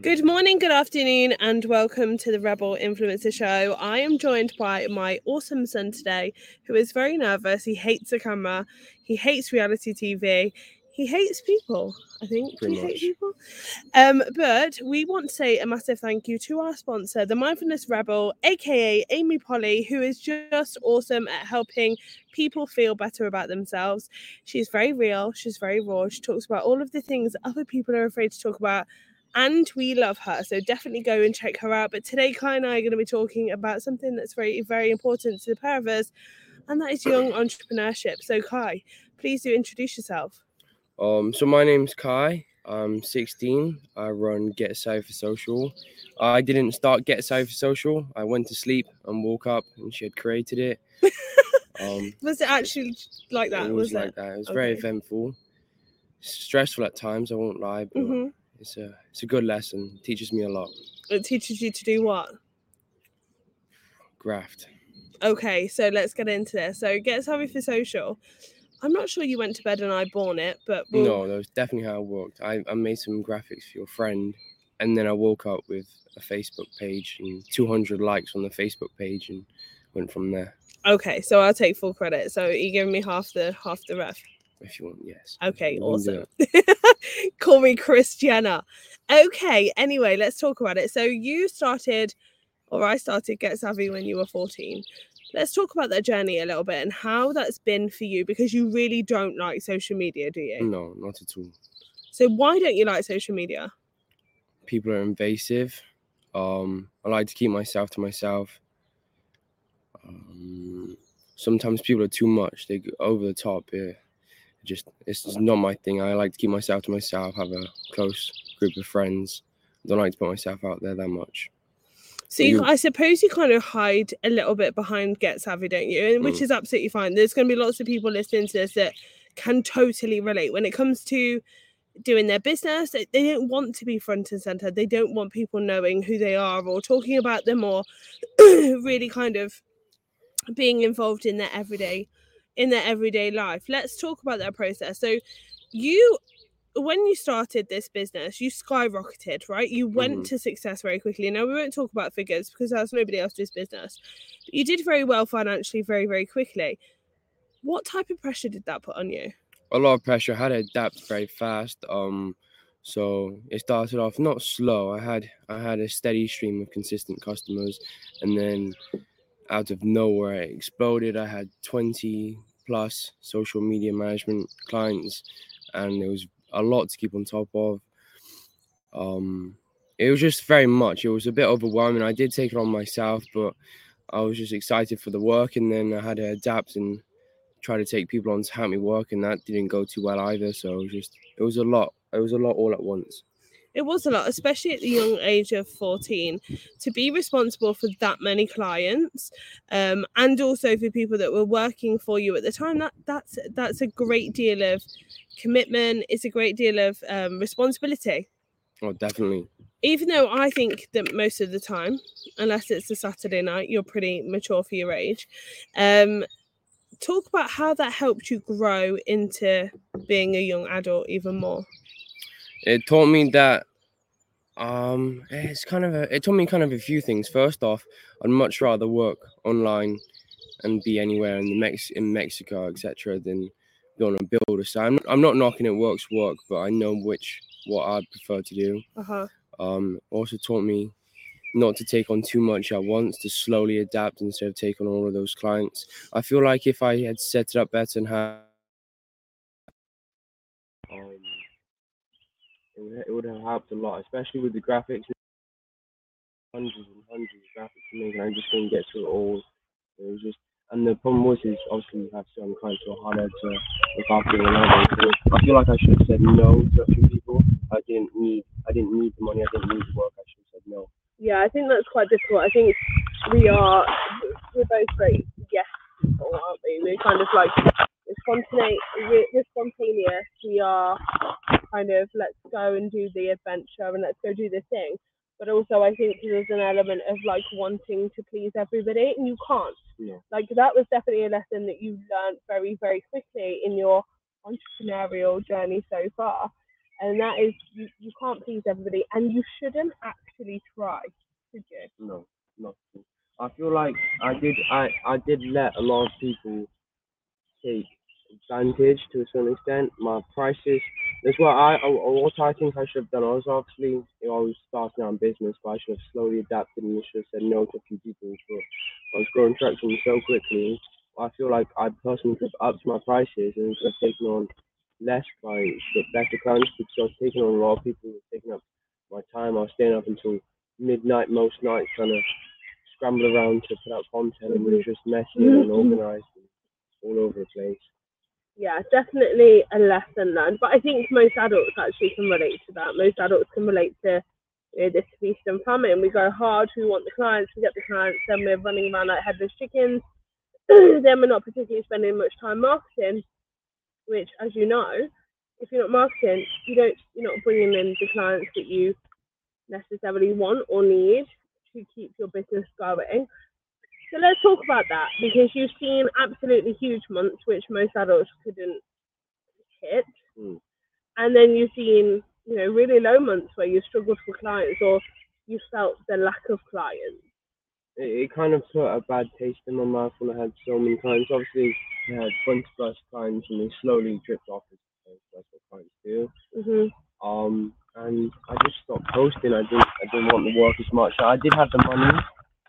Good morning, good afternoon, and welcome to the Rebel Influencer Show. I am joined by my awesome son today, who is very nervous. He hates the camera, he hates reality TV, he hates people. I think Pretty he hates people. Um, but we want to say a massive thank you to our sponsor, the Mindfulness Rebel, aka Amy Polly, who is just awesome at helping people feel better about themselves. She's very real, she's very raw. She talks about all of the things other people are afraid to talk about and we love her. So definitely go and check her out. But today, Kye and I are going to be talking about something that's very, very important to the pair of us, and that is young entrepreneurship. So, Kye, please do introduce yourself. Um, so my name's Kye. I'm 16. I run Get for Social. I didn't start Get for Social. I went to sleep and woke up, and she had created it. Um, Was it actually like that? it was, was, like it? that. It was very eventful, stressful at times. I won't lie, but hmm it's a it's a good lesson. teaches me a lot. It teaches you to do what? Graft. Okay, so let's get into this. So, get Savvy for social. I'm not sure you went to bed and I born it, but we'll, No, that was definitely how it worked. I, I made some graphics for your friend, and then I woke up with a Facebook page and 200 likes on the Facebook page, and went from there. Okay, so I'll take full credit. So you giving me half the half the ref. If you want, yes. Okay, awesome. Call me Christiana. Okay, anyway, let's talk about it. So you started, or I started Get Savvy when you were 14. Let's talk about that journey a little bit and how that's been for you because you really don't like social media, do you? No, not at all. So why don't you like social media? People are invasive. Um, I like to keep myself to myself. Um, sometimes people are too much. They go over the top. Yeah. Just it's just not my thing. I like to keep myself to myself. Have a close group of friends. Don't like to put myself out there that much. So you, You- I suppose you kind of hide a little bit behind Get Savvy, don't you? And which Mm. is absolutely fine. There's going to be lots of people listening to this that can totally relate when it comes to doing their business. They, they don't want to be front and center. They don't want people knowing who they are or talking about them or really kind of being involved in their everyday in their everyday life. Let's talk about that process. So you when you started this business, you skyrocketed, right? You went Mhm. to success very quickly. Now we won't talk about figures because that's nobody else's business. But you did very well financially very, very quickly. What type of pressure did that put on you? a lot of pressure. I had to adapt very fast. Um, so it started off not slow. I had I had a steady stream of consistent customers, and then out of nowhere it exploded. I had twenty plus social media management clients, and it was a lot to keep on top of. Um, it was just very much. It was a bit overwhelming. I did take it on myself, but I was just excited for the work, and then I had to adapt and try to take people on to help me work, and that didn't go too well either. So it was just it was a lot. It was a lot all at once. It was a lot, especially at the young age of 14, to be responsible for that many clients, um, and also for people that were working for you at the time. That that's that's a great deal of commitment. It's a great deal of um, responsibility. Oh, definitely. even though I think that most of the time, unless it's a Saturday night, you're pretty mature for your age. Um, talk about how that helped you grow into being a young adult even more. It taught me that um it's kind of a, it taught me kind of a few things. First off, I'd much rather work online and be anywhere in the Mex in Mexico, etc., than be on a builder. So I'm I'm not knocking it work's work, but I know which what I'd prefer to do. Uh huh. um, also taught me not to take on too much at once, to slowly adapt instead of taking on all of those clients. I feel like if I had set it up better and had, um, it would, it would have helped a lot, especially with the graphics. Hundreds and hundreds of graphics to make, and I just couldn't get to it all. It was just, and the problem was is obviously you have certain clients who are harder to look after than. So I feel like I should have said no to a few people. I didn't need, I didn't need the money. I didn't need the work. I should have said no. Yeah, I think that's quite difficult. I think we are we're both great yes people, aren't we? We're kind of like spontaneous. We're, spontaneous. We are kind of let's go and do the adventure and let's go do this thing. But also, I think there's an element of like wanting to please everybody, and you can't. No. Like that was definitely a lesson that you learned very, very quickly in your entrepreneurial journey so far. and that is you, you can't please everybody, and you shouldn't actually try, should you? No, not. I feel like I did. I I did let a lot of people take advantage to a certain extent. My prices. That's what I. What I think I should have done. I was obviously you know, I was starting out in business, but I should have slowly adapted and should have said no to a few people. But I was growing traction so quickly. I feel like I personally could have upped my prices and could have taken on less clients, but better clients because I was taking on a lot of people, who were taking up my time. I was staying up until midnight most nights trying to scramble around to put out content, and it was just messy and mm-hmm. unorganized and all over the place. Yeah, definitely a lesson learned. But I think most adults actually can relate to that. Most adults can relate to you know, this feast and famine. We go hard, we want the clients, we get the clients, then we're running around like headless chickens. then we're not particularly spending much time marketing, which, as you know, if you're not marketing, you don't, you're not bringing in the clients that you necessarily want or need to keep your business going. So let's talk about that because you've seen absolutely huge months which most adults couldn't hit, Mm. and then you've seen you know really low months where you struggled for clients or you felt the lack of clients. It, it kind of put a bad taste in my mouth when I had so many clients. Obviously, I had 20 plus clients, and they slowly dripped off as that's what clients do. hmm Um, and I just stopped posting. I didn't, I didn't want to work as much. I did have the money,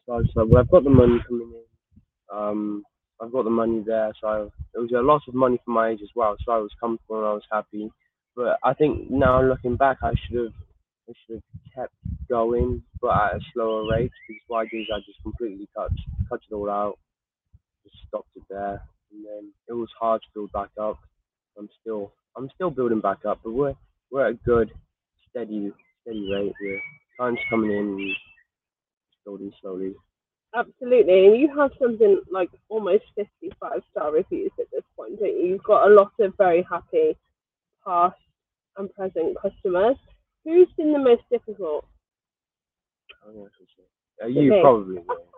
so well, I've got the money coming in. Um, I've got the money there, so I, it was a lot of money for my age as well. So I was comfortable and I was happy. But I think now looking back, I should have, I should have kept going, but at a slower rate. Because what I did is I just completely cut, cut it all out, just stopped it there, and then it was hard to build back up. I'm still, I'm still building back up, but we're, we're at a good, steady, steady rate. We're clients coming in and slowly. Absolutely, and you have something like almost 55 star reviews at this point, don't you? You've got a lot of very happy past and present customers. Who's been the most difficult? I don't know what to say. Uh, you probably.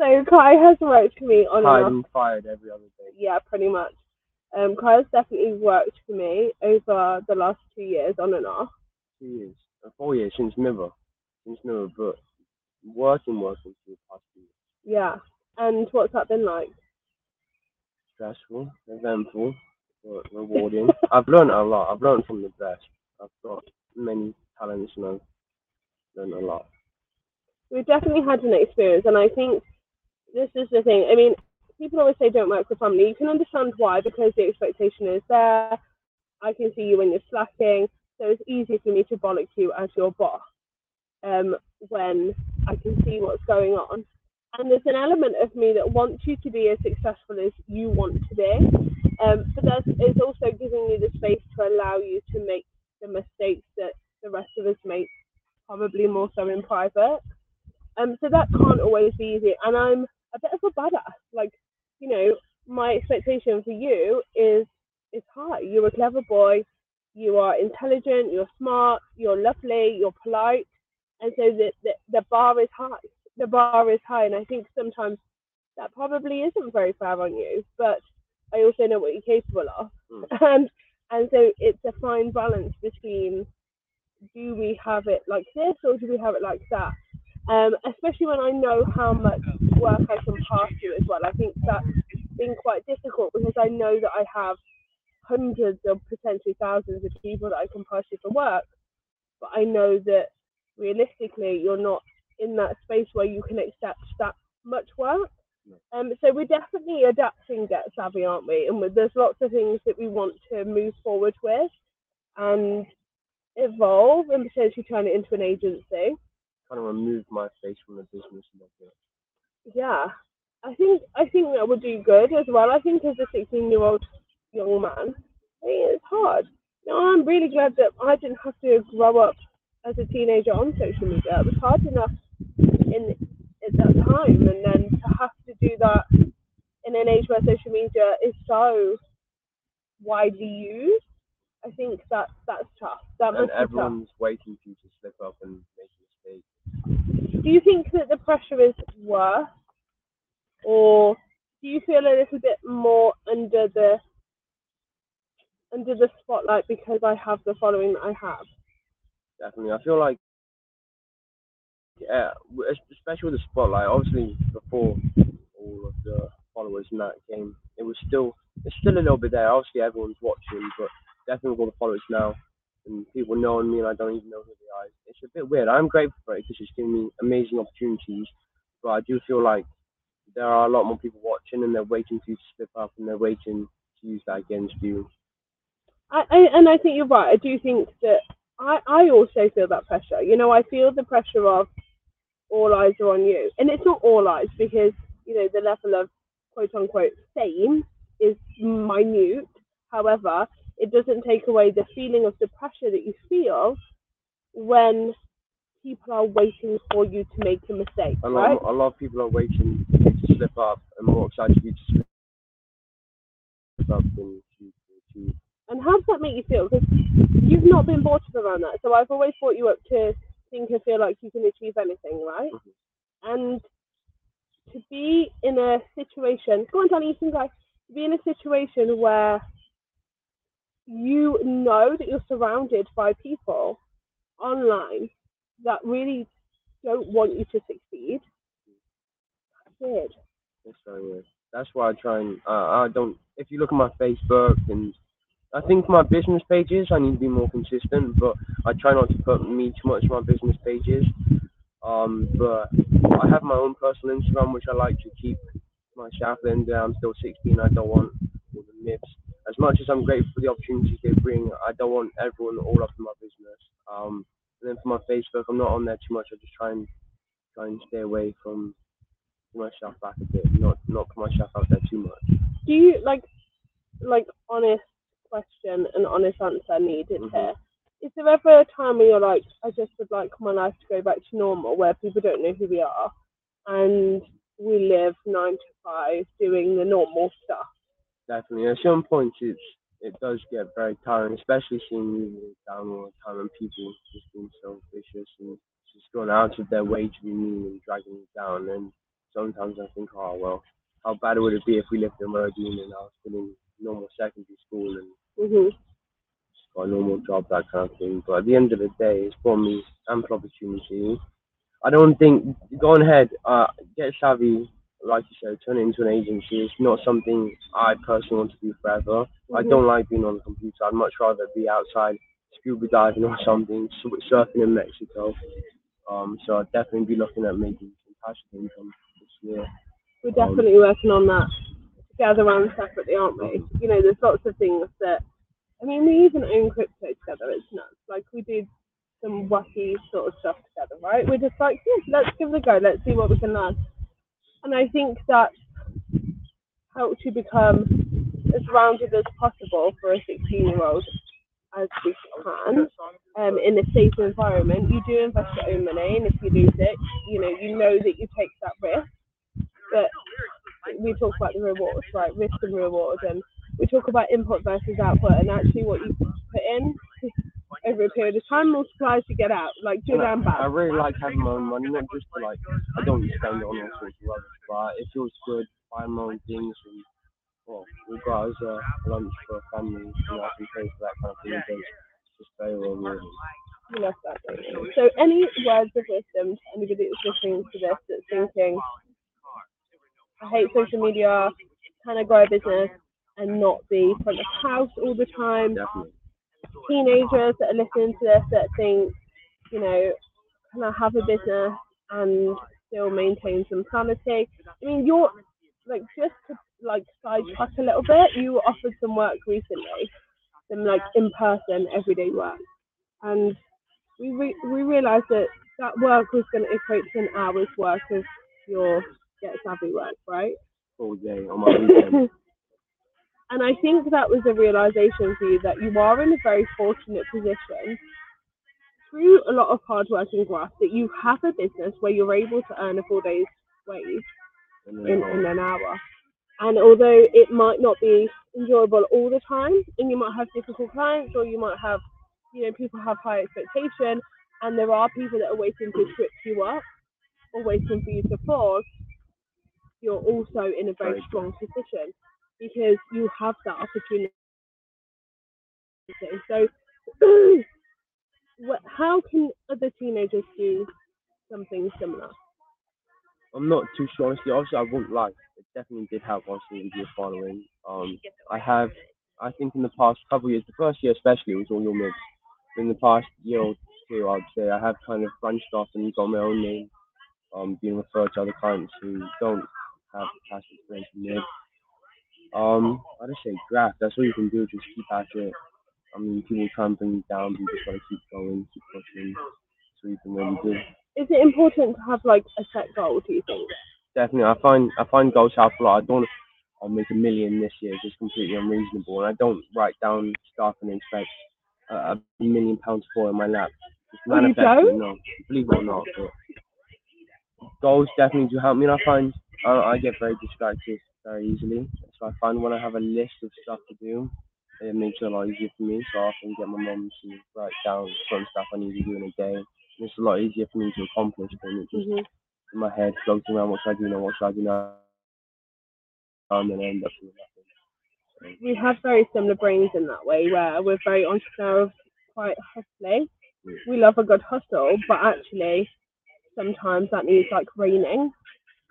So Kye has worked for me on off. and fired every other day. Yeah, pretty much. Um, Kye has definitely worked for me over the last two years on and off. Two years, uh, four years since never, since never, but working, working for the past few years. Yeah. And what's that been like? Stressful, eventful, but rewarding. I've learned a lot. I've learned from the best. I've got many talents and I've learned a lot. We've definitely had an experience, and I think this is the thing. I mean, people always say don't work with family. You can understand why because the expectation is there. I can see you when you're slacking, so it's easy for me to bollock you as your boss um, when I can see what's going on. And there's an element of me that wants you to be as successful as you want to be, um, but there's it's also giving you the space to allow you to make the mistakes that the rest of us make, probably more so in private. Um, so that can't always be easy. And I'm a bit of a badass. Like, you know, my expectation for you is is high. You're a clever boy. You are intelligent. You're smart. You're lovely. You're polite. And so the, the the bar is high. The bar is high. And I think sometimes that probably isn't very fair on you. But I also know what you're capable of. Mm. And and so it's a fine balance between do we have it like this or do we have it like that? um, especially when I know how much work I can pass you as well. I think that's been quite difficult because I know that I have hundreds or potentially thousands of people that I can pass you for work, but I know that realistically you're not in that space where you can accept that much work. Um, so we're definitely adapting Get Savvy, aren't we? And there's lots of things that we want to move forward with and evolve and potentially turn it into an agency. Kind of remove my face from the business. Yeah, I think I think that would do good as well. I think as a 16 year old young man, I think it's hard. You know, I'm really glad that I didn't have to grow up as a teenager on social media. It was hard enough in at that time, and then to have to do that in an age where social media is so widely used, I think that that's tough. That And be tough. everyone's waiting for you to slip up and make a mistake. Do you think that the pressure is worse, or do you feel a little bit more under the under the spotlight because I have the following that I have. Definitely, I feel like yeah, especially with the spotlight. Obviously, before all of the followers in that game, it was still it's still a little bit there. Obviously, everyone's watching, but definitely with all the followers now and people knowing me and I don't even know who they are. It's a bit weird. I'm grateful for it because it's giving me amazing opportunities, but I do feel like there are a lot more people watching and they're waiting for you to slip up and they're waiting to use that against you. I and I think you're right. I do think that I, I also feel that pressure. You know, I feel the pressure of all eyes are on you. And it's not all eyes because, you know, the level of quote unquote fame is minute. However, it doesn't take away the feeling of the pressure that you feel when people are waiting for you to make a mistake, A lot, right? a lot of people are waiting for you to slip up and more excited for you to slip up than to achieve. And how does that make you feel? Because you've not been brought up around that. So I've always brought you up to think and feel like you can achieve anything, right? Mhm. And to be in a situation, go on, Danny, you can go. To be in a situation where you know that you're surrounded by people online that really don't want you to succeed. That's weird. That's very weird. That's why I try and uh, I don't. If you look at my Facebook and I think my business pages, I need to be more consistent. But I try not to put me too much on my business pages. Um, but I have my own personal Instagram, which I like to keep myself in there. I'm still 16. I don't want all the myths. As much as I'm grateful for the opportunities they bring, I don't want everyone all up in my business. Um, and then for my Facebook, I'm not on there too much. I just try and try and stay away from myself back a bit, not not put myself out there too much. Do you like like honest question and honest answer needed Mhm. here? Is there ever a time where you're like, I just would like my life to go back to normal, where people don't know who we are, and we live nine to five doing the normal stuff? Definitely. At some points, it's it does get very tiring, especially seeing you down all the time and people just being so vicious and just going out of their way to be mean and dragging you down. And sometimes I think, oh well, how bad would it be if we lived in Rodine and I was in normal secondary school and hmm got a normal job, that kind of thing. But at the end of the day, it's brought me ample opportunity. I don't think going ahead, uh, get savvy, like you said, turn it into an agency. It's not something I personally want to do forever. I Mhm. don't like being on the computer. I'd much rather be outside scuba diving or something, surfing in Mexico. Um, so I'd definitely be looking at making some passive income this year. We're definitely working on that together around separately, aren't we? You know, there's lots of things that I mean, we even own crypto together. It's nuts. Like we did some wacky sort of stuff together, right? We're just like, yeah, let's give it a go. Let's see what we can learn. And I think that helps you become as rounded as possible for a 16-year-old as we can um, in a safe environment. You do invest your own money, and if you lose it, you know you know that you take that risk. But we talk about the rewards, right? Risk and reward, and we talk about input versus output, and actually what you put in over a period of time multiplies to get out, like good And I, and I really like having my own money, not just to like, I don't spend it on all sorts of rubbish, but it feels good buying my own things and, well, we go out as a lunch for a family, you know, I can pay for that kind of thing, it's just very rewarding. You love that, you? So, any words of wisdom to anybody that's listening to this that's thinking, I hate social media, can I grow a business and not be front of house all the time? Definitely. Teenagers that are listening to this that think, you know, can I have a business and still maintain some sanity? I mean, you're like just to like sidetrack a little bit. You offered some work recently, some like in person everyday work, and we re- we realised that that work was going to equate to an hour's work of your get savvy work, right? All day on my weekend. and I think that was a realization for you that you are in a very fortunate position through a lot of hard work and graft that you have a business where you're able to earn a full day's wage And in, in an hour. And although it might not be enjoyable all the time, and you might have difficult clients, or you might have, you know, people have high expectation, and there are people that are waiting to trip you up or waiting for you to fall, you're also in a very strong position because you have that opportunity So, what, how can other teenagers do something similar? I'm not too sure, honestly. Obviously, I won't lie. It definitely did help, honestly, with your following. Um, I have, I think in the past couple of years, the first year especially, it was all your mids. In the past year or two, I'd say I have kind of branched off and got my own name, um, being referred to other clients who don't have past experience in. Um, I just say graft. That's what you can do. Just keep at it. I mean, people try and bring you down, but you just gotta keep going, keep pushing. That's all you can really do. Is it important to have like a set goal? Do you think? definitely. I find I find goals helpful. I don't. I'll make a million this year. It's just completely unreasonable, and I don't write down stuff and expect a, a million pounds for in my lap. Oh, you don't? no, believe it or not. But goals definitely do help me, and I find I, I get very distracted very easily. So I find when I have a list of stuff to do, it makes it a lot easier for me. So I often get my mum to write down certain stuff I need to do in a day. And it's a lot easier for me to accomplish than it just Mhm. in my head floating around what should I do now, what should I do now, um, and I end up doing nothing. We have very similar brains in that way, where we're very entrepreneurial, quite hustling. Yeah. We love a good hustle, but actually, sometimes that needs like reining.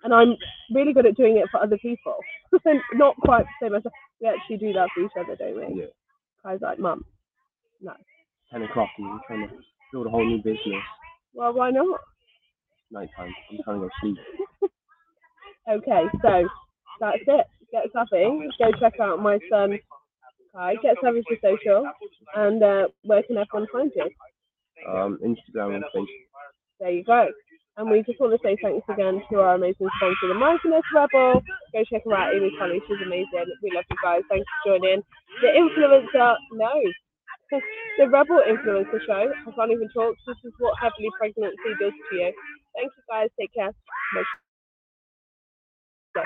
And I'm really good at doing it for other people. Not quite the same as we actually do that for each other, don't we? Yeah. Guys like mum. No. Ten o'clock and I'm trying to build a whole new business. Well, why not? Nighttime. I'm trying to go sleep. Okay, so that's it. Get Savvy. Go check out my son Kye. Get Savvy for social. And uh, where can everyone find you? Um, Instagram and Facebook. There you go. And we just want to say thanks again to our amazing sponsor, the Mindfulness Rebel. Go check her out, Amy Colley. She's amazing. We love you guys. Thanks for joining. The influencer, no. the Rebel Influencer Show. I can't even talk. This is what heavily pregnancy does to you. Thank you guys. Take care. Bye.